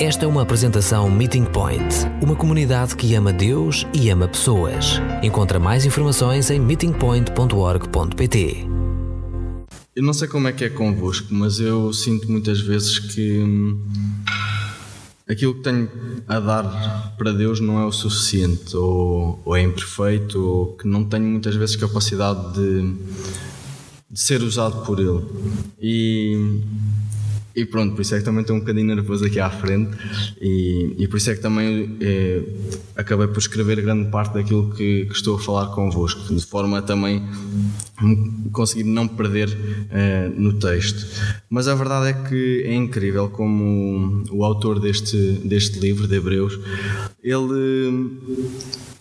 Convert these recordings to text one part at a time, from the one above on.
Esta é uma apresentação Meeting Point, uma comunidade que ama Deus e ama pessoas. Encontra mais informações em meetingpoint.org.pt. Eu não sei como é que é convosco, mas eu sinto muitas vezes que hum, aquilo que tenho a dar para Deus não é o suficiente, ou, ou é imperfeito, ou que não tenho muitas vezes capacidade de, de ser usado por Ele. E e pronto, por isso é que também estou um bocadinho nervoso aqui à frente e, e por isso é que também é, acabei por escrever grande parte daquilo que, que, estou a falar convosco, de forma a também conseguir não perder é, no texto. Mas a verdade é que é incrível como o, o autor deste, deste livro, de Hebreus, ele,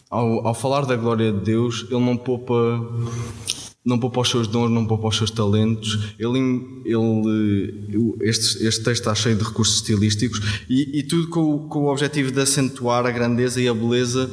ao, ao falar da glória de Deus, ele não poupa não poupa os seus dons, não poupa os seus talentos. Ele, ele, este, este texto está cheio de recursos estilísticos e, e tudo com, com, o objetivo de acentuar a grandeza e a beleza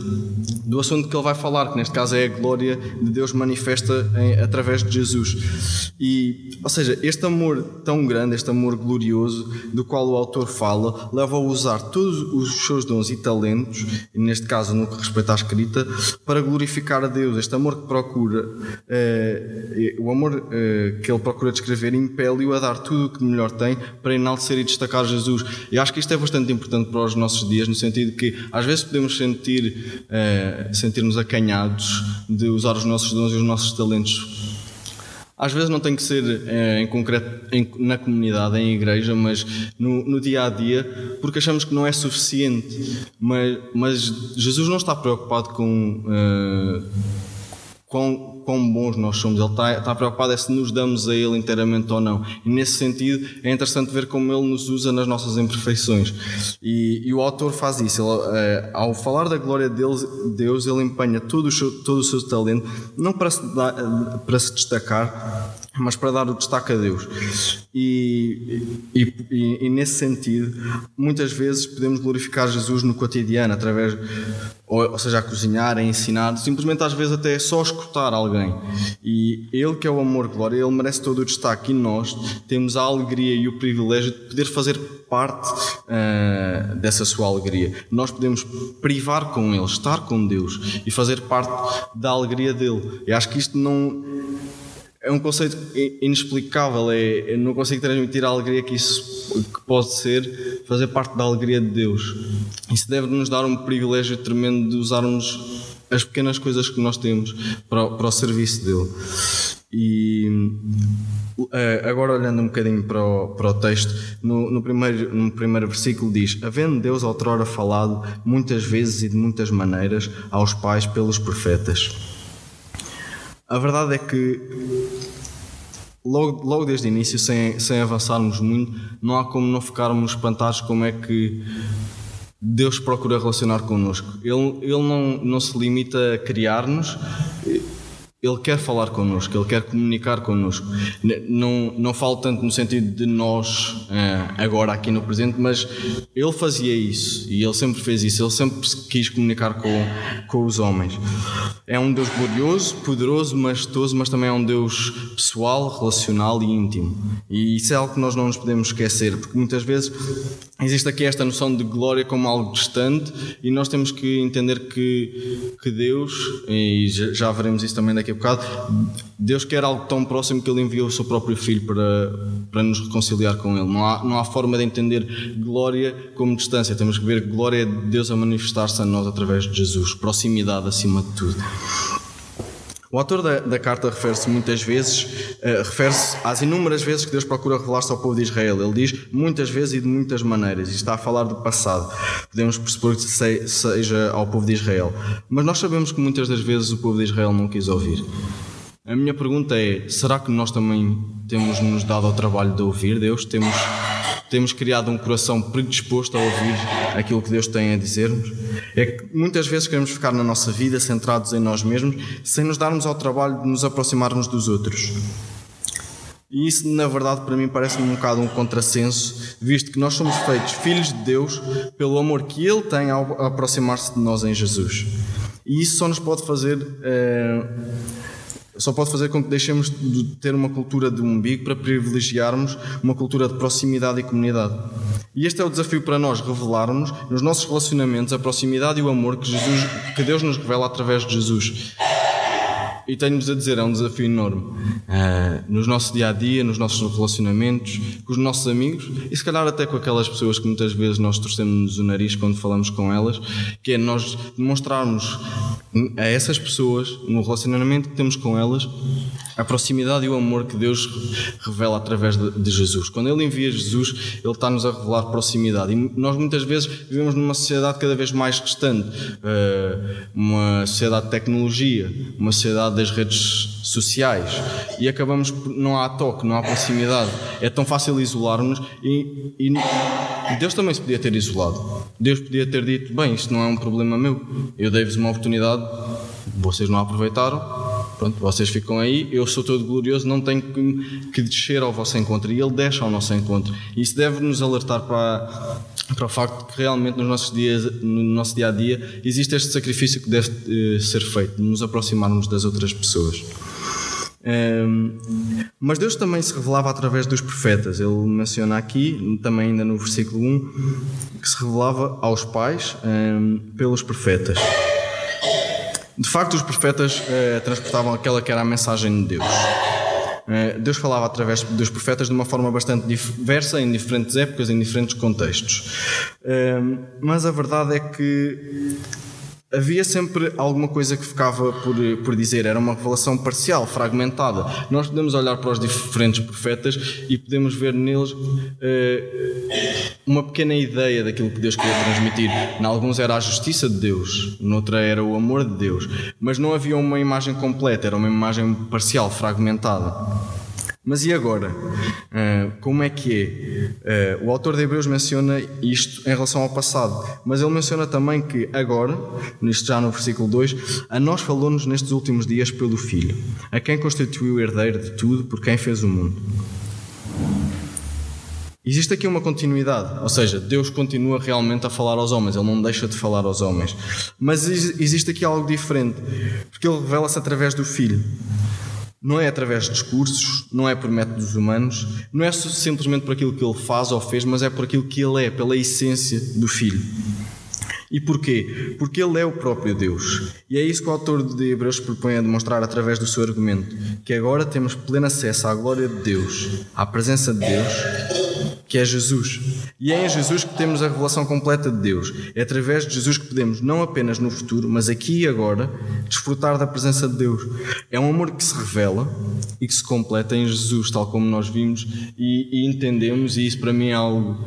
do assunto que ele vai falar, que neste caso é a glória de Deus manifesta em, através de Jesus. E, ou seja, este amor tão grande, este amor glorioso do qual o autor fala, leva a usar todos os seus dons e talentos, e neste caso no que respeita à escrita, para glorificar a Deus. Este amor que procura. Eh, o amor eh, que ele procura descrever impele-o a dar tudo o que melhor tem para enaltecer e destacar Jesus. E acho que isto é bastante importante para os nossos dias, no sentido que às vezes podemos sentir, sentir-nos acanhados de usar os nossos dons e os nossos talentos às vezes não tem que ser é, em concreto em, na comunidade, em igreja, mas no, no, dia a dia, porque achamos que não é suficiente. Mas, mas Jesus não está preocupado com. Uh, quão, quão bons nós somos. Ele está, está preocupado é se nos damos a Ele inteiramente ou não. E nesse sentido é interessante ver como Ele nos usa nas nossas imperfeições. E, e o autor faz isso. Ele, é, ao falar da glória de Deus, ele empenha todo o, seu, todo o seu talento, não para se, para se destacar, mas para dar o destaque a Deus. E, e, e, e, nesse sentido, muitas vezes podemos glorificar Jesus no cotidiano, através, ou, ou, seja, a cozinhar, a ensinar, simplesmente às vezes até é só escutar alguém. E Ele, que é o amor glória, Ele merece todo o destaque e nós temos a alegria e o privilégio de poder fazer parte uh, dessa sua alegria. Nós podemos privar com Ele, estar com Deus e fazer parte da alegria dele. E acho que isto não é um conceito inexplicável. É, eu não consigo transmitir a alegria que isso que pode ser fazer parte da alegria de Deus. Isso deve nos dar um privilégio tremendo de usarmos as pequenas coisas que nós temos para, para o serviço dele. E eh, agora olhando um bocadinho para o, para o texto, no, no, primeiro, no primeiro versículo diz: Havendo Deus outrora falado muitas vezes e de muitas maneiras aos pais pelos profetas. A verdade é que, logo, logo desde o início, sem, sem avançarmos muito, não há como não ficarmos espantados como é que Deus procura relacionar connosco. Ele, ele não, não se limita a criar-nos, ele quer falar connosco, Ele quer comunicar connosco. Não, não falo tanto no sentido de nós, eh, agora aqui no presente, mas Ele fazia isso e Ele sempre fez isso. Ele sempre quis comunicar com, com os homens. É um Deus glorioso, poderoso, majestoso, mas também é um Deus pessoal, relacional e íntimo. E isso é algo que nós não nos podemos esquecer, porque muitas vezes existe aqui esta noção de glória como algo distante e nós temos que entender que, que Deus, e já veremos isso também daqui a bocado, Deus quer algo tão próximo que Ele enviou o seu próprio Filho para, para nos reconciliar com Ele. Não há, não há forma de entender glória como distância. Temos que ver glória de Deus a manifestar-se a nós através de Jesus. Proximidade acima de tudo. O autor da, da carta refere-se muitas vezes, uh, refere-se às inúmeras vezes que Deus procura revelar-se ao povo de Israel. Ele diz muitas vezes e de muitas maneiras, e está a falar do passado. Podemos pressupor que seja ao povo de Israel. Mas nós sabemos que muitas das vezes o povo de Israel não quis ouvir. A minha pergunta é: será que nós também temos nos dado ao trabalho de ouvir Deus? Temos temos criado um coração predisposto a ouvir aquilo que Deus tem a dizer-nos. É que muitas vezes queremos ficar na nossa vida centrados em nós mesmos, sem nos darmos ao trabalho de nos aproximarmos dos outros. E isso, na verdade, para mim parece-me um bocado um contrassenso, visto que nós somos feitos filhos de Deus pelo amor que Ele tem ao aproximar-se de nós em Jesus. E isso só nos pode fazer. Eh, só pode fazer com que deixemos de ter uma cultura de umbigo para privilegiarmos uma cultura de proximidade e comunidade. E este é o desafio para nós, revelarmos nos nossos relacionamentos a proximidade e o amor que, Jesus, que Deus nos revela através de Jesus. E tenho-vos a dizer, é um desafio enorme. Uh, nos nossos dia a dia, nos nossos relacionamentos, com os nossos amigos e se calhar até com aquelas pessoas que muitas vezes nós torcemos o nariz quando falamos com elas, que é nós demonstrarmos a essas pessoas, no relacionamento que temos com elas, a proximidade e o amor que Deus revela através de, Jesus. Quando Ele envia Jesus, Ele está-nos a revelar proximidade. E nós muitas vezes vivemos numa sociedade cada vez mais distante, uh, uma sociedade de tecnologia, uma sociedade das redes sociais, e acabamos não há toque, não há proximidade. É tão fácil isolar-nos e, e Deus também se podia ter isolado. Deus podia ter dito: bem, isto não é um problema meu. Eu dei-vos uma oportunidade, vocês não aproveitaram Pronto, vocês ficam aí, eu sou todo glorioso, não tenho que, descer ao vosso encontro. E Ele desce ao nosso encontro. Isso deve nos alertar para, para o facto de que realmente nos nossos dias, no nosso dia a dia existe este sacrifício que deve uh, ser feito, de nos aproximarmos das outras pessoas. Um, ehm, mas Deus também se revelava através dos profetas. Ele menciona aqui, também ainda no versículo 1, que se revelava aos pais um, ehm, pelos profetas. De facto, os profetas eh, transportavam aquela que era a mensagem de Deus. Eh, Deus falava através dos profetas de uma forma bastante diversa, em diferentes épocas, em diferentes contextos. Eh, mas a verdade é que havia sempre alguma coisa que ficava por, por dizer, era uma revelação parcial, fragmentada. Nós podemos olhar para os diferentes profetas e podemos ver neles uh, uma pequena ideia daquilo que Deus queria transmitir. Em alguns era a justiça de Deus, noutra era o amor de Deus, mas não havia uma imagem completa, era uma imagem parcial, fragmentada. Mas e agora? Uh, como é que é? Uh, o autor de Hebreus menciona isto em relação ao passado, mas ele menciona também que agora, nisto já no versículo 2, a nós falou-nos nestes últimos dias pelo Filho, a quem constituiu o herdeiro de tudo, por quem fez o mundo. Existe aqui uma continuidade, ou seja, Deus continua realmente a falar aos homens, Ele não deixa de falar aos homens. Mas existe aqui algo diferente, porque Ele revela-se através do Filho. Não é através de discursos, não é por métodos humanos, não é simplesmente por aquilo que ele faz ou fez, mas é por aquilo que ele é, pela essência do Filho. E porquê? Porque ele é o próprio Deus. E é isso que o autor de Hebreus propõe a demonstrar através do seu argumento: que agora temos pleno acesso à glória de Deus, à presença de Deus, que é Jesus. E é em Jesus que temos a revelação completa de Deus. É através de Jesus que podemos, não apenas no futuro, mas aqui e agora, desfrutar da presença de Deus. É um amor que se revela e que se completa em Jesus, tal como nós vimos e, e entendemos, e isso para mim é algo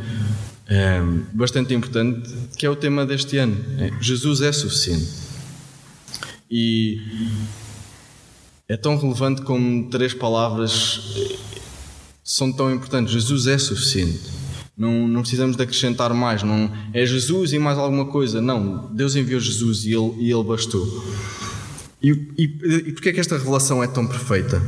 é, bastante importante, que é o tema deste ano. É, Jesus é suficiente. E é tão relevante como três palavras são tão importantes. Jesus é suficiente. Não, não precisamos de acrescentar mais. Não é Jesus e mais alguma coisa. Não, Deus enviou Jesus e Ele, e ele bastou. E, e, e porquê é que esta revelação é tão perfeita?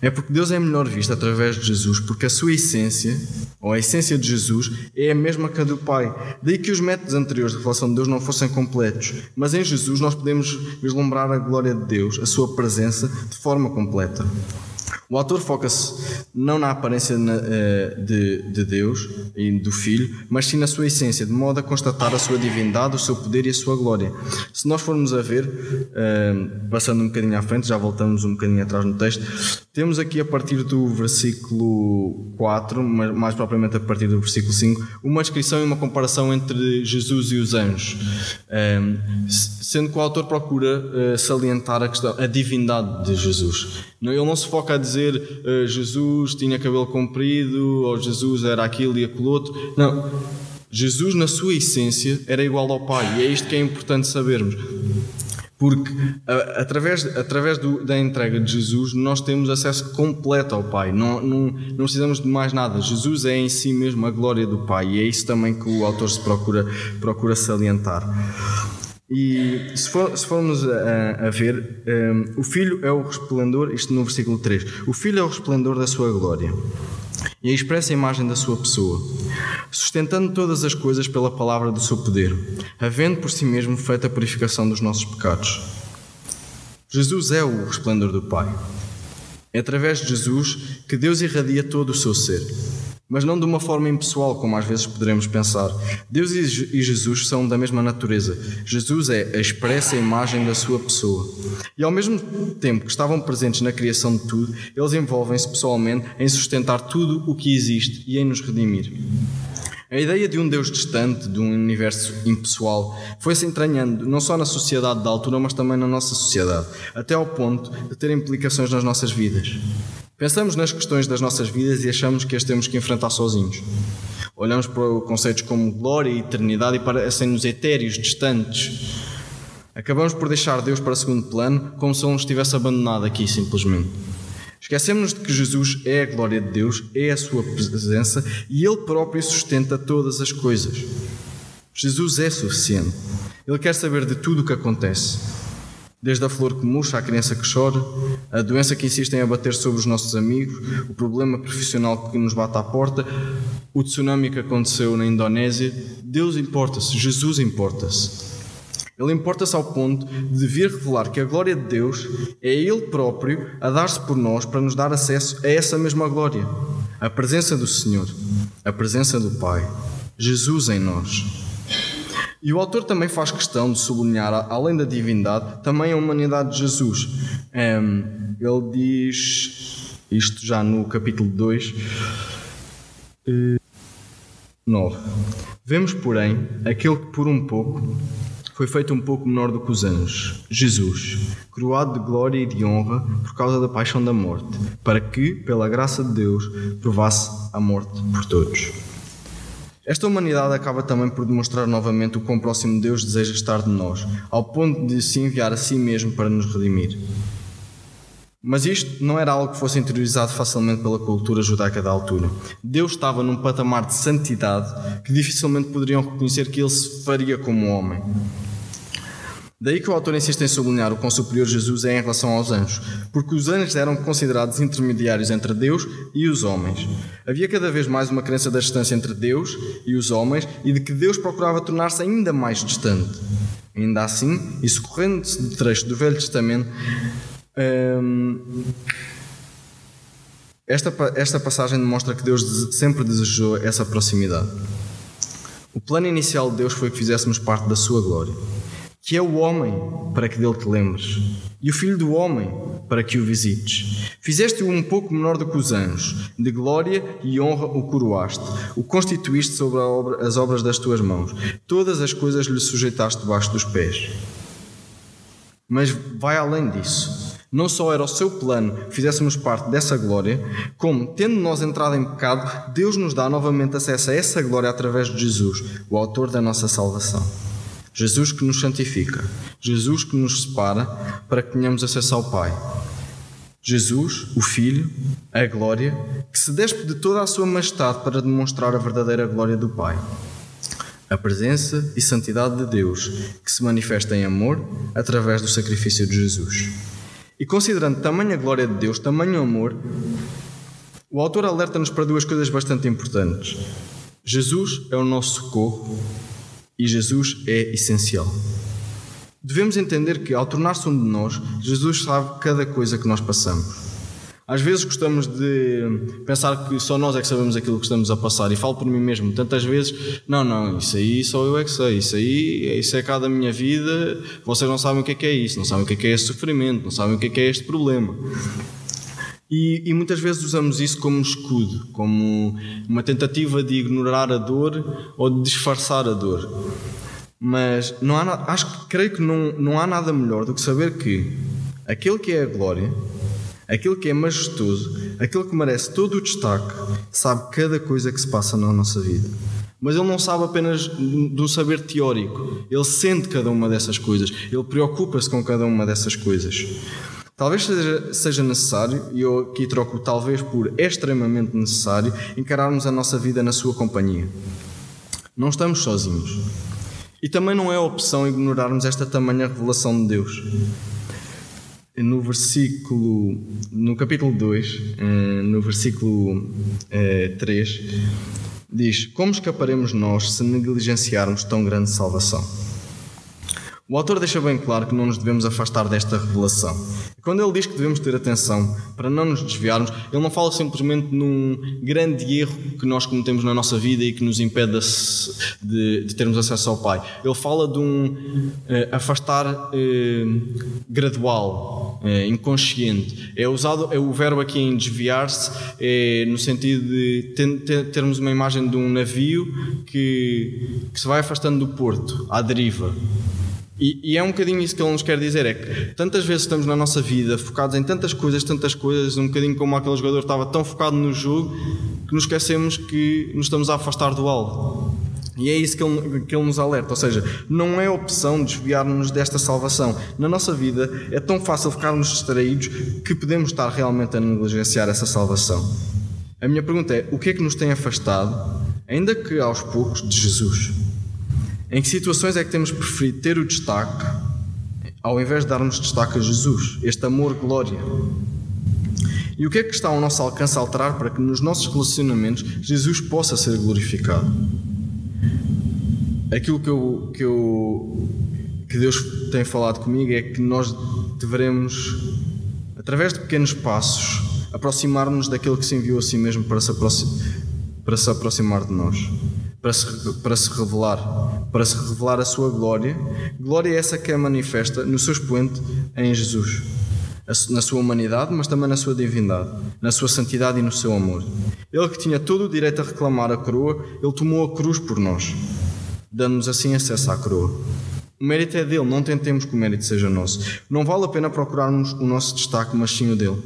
É porque Deus é melhor visto através de Jesus, porque a sua essência, ou a essência de Jesus, é a mesma que a do Pai. Daí que os métodos anteriores de revelação de Deus não fossem completos. Mas em Jesus nós podemos vislumbrar a glória de Deus, a sua presença, de forma completa. O autor foca-se não na aparência eh, de, de, Deus e do Filho, mas sim na sua essência, de modo a constatar a sua divindade, o seu poder e a sua glória. Se nós formos a ver, eh, passando um bocadinho à frente, já voltamos um bocadinho atrás no texto, temos aqui a partir do versículo 4, mais propriamente a partir do versículo 5, uma descrição e uma comparação entre Jesus e os anjos, eh, sendo que o autor procura salientar a questão, a divindade de Jesus. Ele não se foca a dizer uh, Jesus tinha cabelo comprido ou Jesus era aquilo e aquilo outro. Não. Jesus, na sua essência, era igual ao Pai. E é isto que é importante sabermos. Porque através, através do, da entrega de Jesus nós temos acesso completo ao Pai, não, não, não precisamos de mais nada. Jesus é em si mesmo a glória do Pai e é isso também que o autor se procura, procura salientar. E se, for, se formos a, a ver, um, o Filho é o resplendor, isto no versículo 3, o Filho é o resplendor da sua glória e a expressa imagem da sua pessoa, sustentando todas as coisas pela palavra do seu poder, havendo por si mesmo feito a purificação dos nossos pecados. Jesus é o resplendor do Pai. É através de Jesus que Deus irradia todo o seu ser, mas não de uma forma impessoal, como às vezes poderemos pensar. Deus e Jesus são da mesma natureza. Jesus é a expressa imagem da sua pessoa. E ao mesmo tempo que estavam presentes na criação de tudo, eles envolvem-se pessoalmente em sustentar tudo o que existe e em nos redimir. A ideia de um Deus distante, de um universo impessoal, foi-se entranhando não só na sociedade da altura, mas também na nossa sociedade, até ao ponto de ter implicações nas nossas vidas. Pensamos nas questões das nossas vidas e achamos que as temos que enfrentar sozinhos. Olhamos para conceitos como glória e eternidade e parecem-nos etéreos, distantes. Acabamos por deixar Deus para segundo plano, como se Ele nos tivesse abandonado aqui, simplesmente. Esquecemos de que Jesus é a glória de Deus, é a sua presença e Ele próprio sustenta todas as coisas. Jesus é suficiente. Ele quer saber de tudo o que acontece. Desde a flor que murcha à criança que chora, a doença que insiste em abater sobre os nossos amigos, o problema profissional que nos bate à porta, o tsunami que aconteceu na Indonésia, Deus importa-se, Jesus importa-se. Ele importa-se ao ponto de vir revelar que a glória de Deus é Ele próprio a dar-se por nós para nos dar acesso a essa mesma glória. A presença do Senhor, a presença do Pai, Jesus em nós. E o autor também faz questão de sublinhar, além da divindade, também a humanidade de Jesus. Ele diz isto já no capítulo 2, 9. Vemos, porém, aquele que por um pouco foi feito um pouco menor do que os anjos, Jesus, coroado de glória e de honra por causa da paixão da morte, para que, pela graça de Deus, provasse a morte por todos. Esta humanidade acaba também por demonstrar novamente o quão próximo Deus deseja estar de nós, ao ponto de se enviar a si mesmo para nos redimir. Mas isto não era algo que fosse interiorizado facilmente pela cultura judaica da altura. Deus estava num patamar de santidade que dificilmente poderiam reconhecer que ele se faria como homem. Daí que o autor insiste em sublinhar o quão superior Jesus é em relação aos anjos, porque os anjos eram considerados intermediários entre Deus e os homens. Havia cada vez mais uma crença da distância entre Deus e os homens e de que Deus procurava tornar-se ainda mais distante. Ainda assim, e socorrendo-se de trecho do Velho Testamento, hum, esta, esta passagem demonstra que Deus sempre desejou essa proximidade. O plano inicial de Deus foi que fizéssemos parte da sua glória que é o homem para que dele te lembres, e o filho do homem para que o visites. Fizeste-o um pouco menor do que os anjos, de glória e honra o coroaste, o constituíste sobre obra, as obras das tuas mãos, todas as coisas lhe sujeitaste debaixo dos pés. Mas vai além disso. Não só era o seu plano que fizéssemos parte dessa glória, como, tendo nós entrado em pecado, Deus nos dá novamente acesso a essa glória através de Jesus, o autor da nossa salvação. Jesus que nos santifica, Jesus que nos separa para que tenhamos acesso ao Pai. Jesus, o Filho, a glória, que se despe de toda a sua majestade para demonstrar a verdadeira glória do Pai. A presença e santidade de Deus, que se manifesta em amor através do sacrifício de Jesus. E considerando tamanha glória de Deus, tamanho amor, o autor alerta-nos para duas coisas bastante importantes. Jesus é o nosso socorro e Jesus é essencial. Devemos entender que, ao tornar-se um de nós, Jesus sabe cada coisa que nós passamos. Às vezes gostamos de pensar que só nós é que sabemos aquilo que estamos a passar, e falo por mim mesmo tantas vezes: não, não, isso aí só eu é que sei, isso aí isso é cada minha vida, vocês não sabem o que é que é isso, não sabem o que é que é este sofrimento, não sabem o que é que é este problema. E, e, muitas vezes usamos isso como escudo, como uma tentativa de ignorar a dor ou de disfarçar a dor. Mas não há, acho creio que não, não há nada melhor do que saber que aquele que é a glória, aquele que é majestoso, aquele que merece todo o destaque, sabe cada coisa que se passa na nossa vida. Mas ele não sabe apenas de um saber teórico, ele sente cada uma dessas coisas, ele preocupa-se com cada uma dessas coisas. Talvez seja, seja necessário, e eu aqui troco talvez por extremamente necessário, encararmos a nossa vida na sua companhia. Não estamos sozinhos. E também não é opção ignorarmos esta tamanha revelação de Deus. No versículo, no capítulo 2, eh, no versículo 3, eh, diz: Como escaparemos nós se negligenciarmos tão grande salvação? O autor deixa bem claro que não nos devemos afastar desta revelação. Quando ele diz que devemos ter atenção para não nos desviarmos, ele não fala simplesmente num grande erro que nós cometemos na nossa vida e que nos impede de, de termos acesso ao Pai. Ele fala de um uh, afastar uh, gradual, uh, inconsciente. É usado é o verbo aqui em desviar-se, é no sentido de ter, termos uma imagem de um navio que, que se vai afastando do porto, à deriva. E, e, é um bocadinho isso que ele nos quer dizer: é que tantas vezes estamos na nossa vida focados em tantas coisas, tantas coisas, um bocadinho como aquele jogador estava tão focado no jogo que nos esquecemos que nos estamos a afastar do alvo. E é isso que ele, que ele nos alerta, ou seja, não é opção desviar-nos desta salvação. Na nossa vida é tão fácil ficarmos distraídos que podemos estar realmente a negligenciar essa salvação. A minha pergunta é: o que é que nos tem afastado, ainda que aos poucos, de Jesus? Em que situações é que temos preferido ter o destaque ao invés de darmos destaque a Jesus, este amor-glória? E o que é que está ao nosso alcance alterar para que nos nossos relacionamentos Jesus possa ser glorificado? Aquilo que, eu, que, eu, que Deus tem falado comigo é que nós devemos, através de pequenos passos, aproximar-nos daquele que se enviou a si mesmo para se, para se aproximar de nós para se, para se revelar, para se revelar a sua glória. Glória é essa que é manifesta no seu expoente em Jesus, na sua humanidade, mas também na sua divindade, na sua santidade e no seu amor. Ele que tinha todo o direito a reclamar a coroa, ele tomou a cruz por nós, dando-nos assim acesso à coroa. O mérito é dele, não tentemos que o mérito seja nosso. Não vale a pena procurarmos o nosso destaque, mas sim o dele.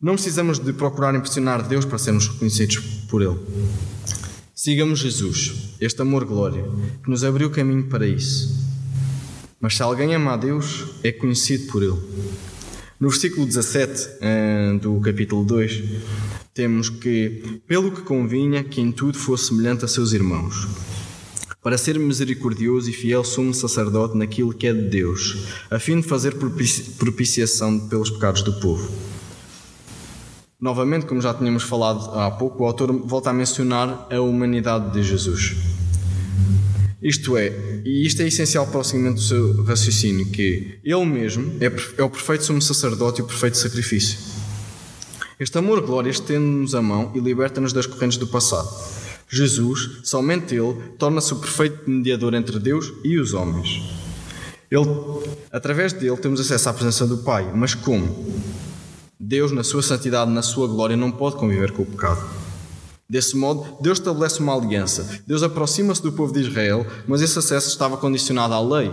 Não precisamos de procurar impressionar Deus para sermos reconhecidos por Ele. Sigamos Jesus, este amor-glória, que nos abriu caminho para isso. Mas se alguém ama a Deus, é conhecido por Ele. No versículo 17 eh, do capítulo 2, temos que, pelo que convinha que em tudo fosse semelhante a seus irmãos, para ser misericordioso e fiel sumo sacerdote naquilo que é de Deus, a fim de fazer propiciação pelos pecados do povo. Novamente, como já tínhamos falado há pouco, o autor volta a mencionar a humanidade de Jesus. Isto é, e isto é essencial para o seguimento do seu raciocínio, que ele mesmo é, é o perfeito sumo sacerdote e o perfeito sacrifício. Este amor-glória estende-nos a mão e liberta-nos das correntes do passado. Jesus, somente Ele, torna-se o perfeito mediador entre Deus e os homens. Ele, através dele, temos acesso à presença do Pai, mas como? Deus, na sua santidade, na sua glória, não pode conviver com o pecado. Desse modo, Deus estabelece uma aliança. Deus aproxima-se do povo de Israel, mas esse acesso estava condicionado à lei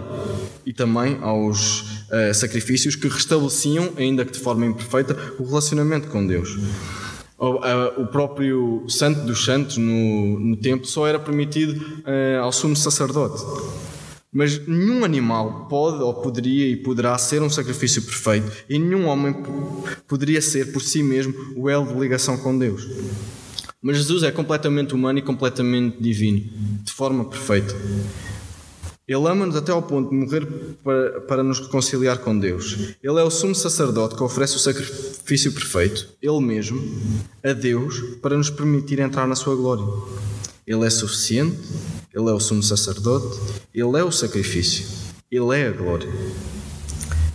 e também aos uh, sacrifícios que restabeleciam, ainda que de forma imperfeita, o relacionamento com Deus. O, uh, o próprio Santo dos Santos no, no templo só era permitido uh, ao sumo sacerdote. Mas nenhum animal pode ou poderia e poderá ser um sacrifício perfeito, e nenhum homem poderia ser por si mesmo o elo de ligação com Deus. Mas Jesus é completamente humano e completamente divino, de forma perfeita. Ele ama-nos até ao ponto de morrer para, para nos reconciliar com Deus. Ele é o sumo sacerdote que oferece o sacrifício perfeito, Ele mesmo, a Deus, para nos permitir entrar na Sua glória. Ele é suficiente, Ele é o sumo sacerdote, Ele é o sacrifício, Ele é a glória.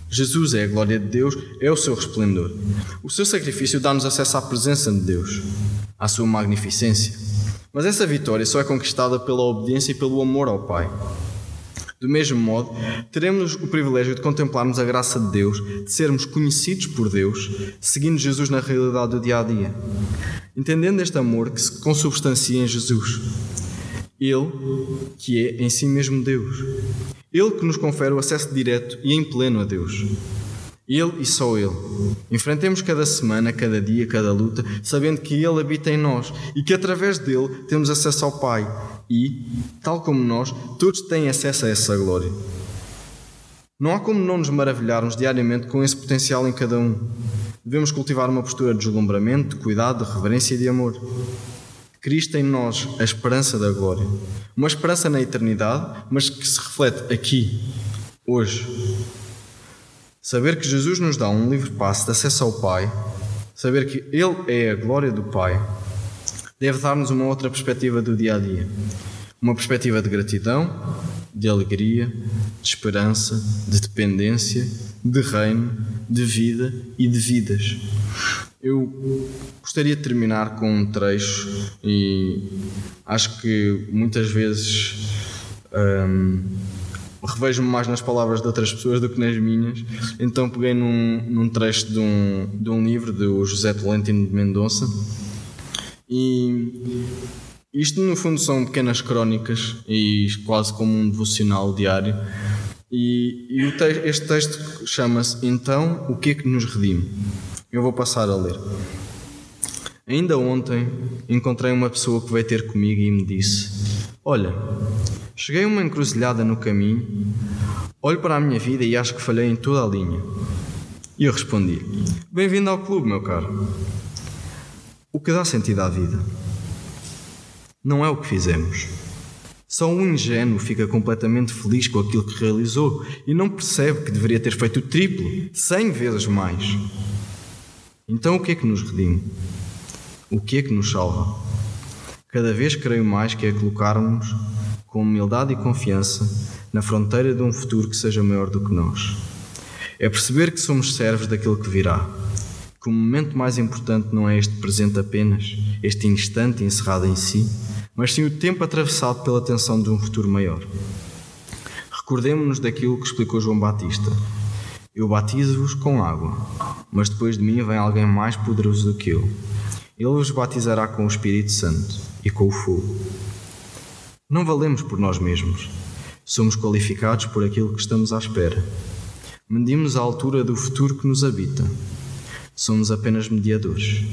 Jesus é a glória de Deus, é o seu resplendor. O seu sacrifício dá-nos acesso à presença de Deus, à sua magnificência. Mas essa vitória só é conquistada pela obediência e pelo amor ao Pai. Do mesmo modo, teremos o privilégio de contemplarmos a graça de Deus, de sermos conhecidos por Deus, seguindo Jesus na realidade do dia a dia entendendo este amor que se consubstancia em Jesus. Ele, que é em si mesmo Deus. Ele que nos confere o acesso direto e em pleno a Deus. Ele e só Ele. Enfrentemos cada semana, cada dia, cada luta, sabendo que Ele habita em nós e que através dele temos acesso ao Pai. E, tal como nós, todos têm acesso a essa glória. Não há como não nos maravilharmos diariamente com esse potencial em cada um devemos cultivar uma postura de deslumbramento, de cuidado, de reverência e de amor. Cristo em nós a esperança da glória. Uma esperança na eternidade, mas que se reflete aqui, hoje. Saber que Jesus nos dá um livre passo de acesso ao Pai, saber que Ele é a glória do Pai, deve dar-nos uma outra perspectiva do dia a dia. Uma perspectiva de gratidão de alegria, de esperança, de dependência, de reino, de vida e de vidas. Eu gostaria de terminar com um trecho e acho que muitas vezes hum, revejo-me mais nas palavras de outras pessoas do que nas minhas. Então peguei num, num trecho de um, de um livro do José Tolentino de Mendonça e isto no fundo são pequenas crónicas e quase como um devocional diário. E, e te este texto chama-se Então o que é que nos redime? Eu vou passar a ler. Ainda ontem encontrei uma pessoa que veio ter comigo e me disse: Olha, cheguei a uma encruzilhada no caminho, olho para a minha vida e acho que falhei em toda a linha. E eu respondi: Bem-vindo ao clube, meu caro. O que dá sentido à vida não é o que fizemos. Só um ingênuo fica completamente feliz com aquilo que realizou e não percebe que deveria ter feito o triplo, cem vezes mais. Então o que é que nos redime? O que é que nos salva? Cada vez creio mais que é colocarmos com humildade e confiança na fronteira de um futuro que seja maior do que nós. É perceber que somos servos daquilo que virá. Que o momento mais importante não é este presente apenas, este instante encerrado em si, mas sim o tempo atravessado pela tensão de um futuro maior. Recordemos-nos daquilo que explicou João Batista. Eu batizo-vos com água, mas depois de mim vem alguém mais poderoso do que eu. Ele vos batizará com o Espírito Santo e com o fogo. Não valemos por nós mesmos. Somos qualificados por aquilo que estamos à espera. Medimos a altura do futuro que nos habita. Somos apenas mediadores.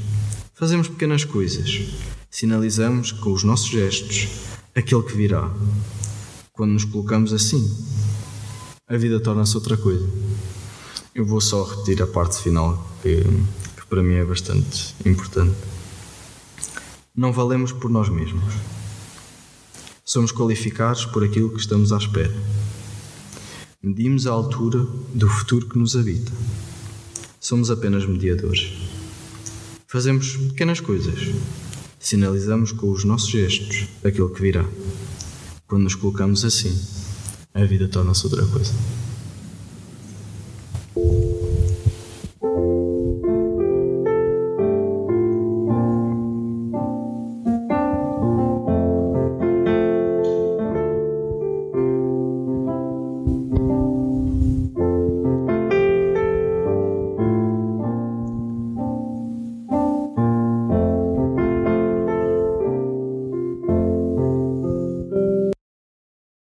Fazemos pequenas coisas. Sinalizamos com os nossos gestos aquele que virá. Quando nos colocamos assim, a vida torna-se outra coisa. Eu vou só repetir a parte final que, que para mim é bastante importante. Não valemos por nós mesmos. Somos qualificados por aquilo que estamos à espera. Medimos a altura do futuro que nos habita. Somos apenas mediadores. Fazemos pequenas coisas. Sinalizamos com os nossos gestos aquilo que virá. Quando nos colocamos assim, a vida torna-se outra coisa.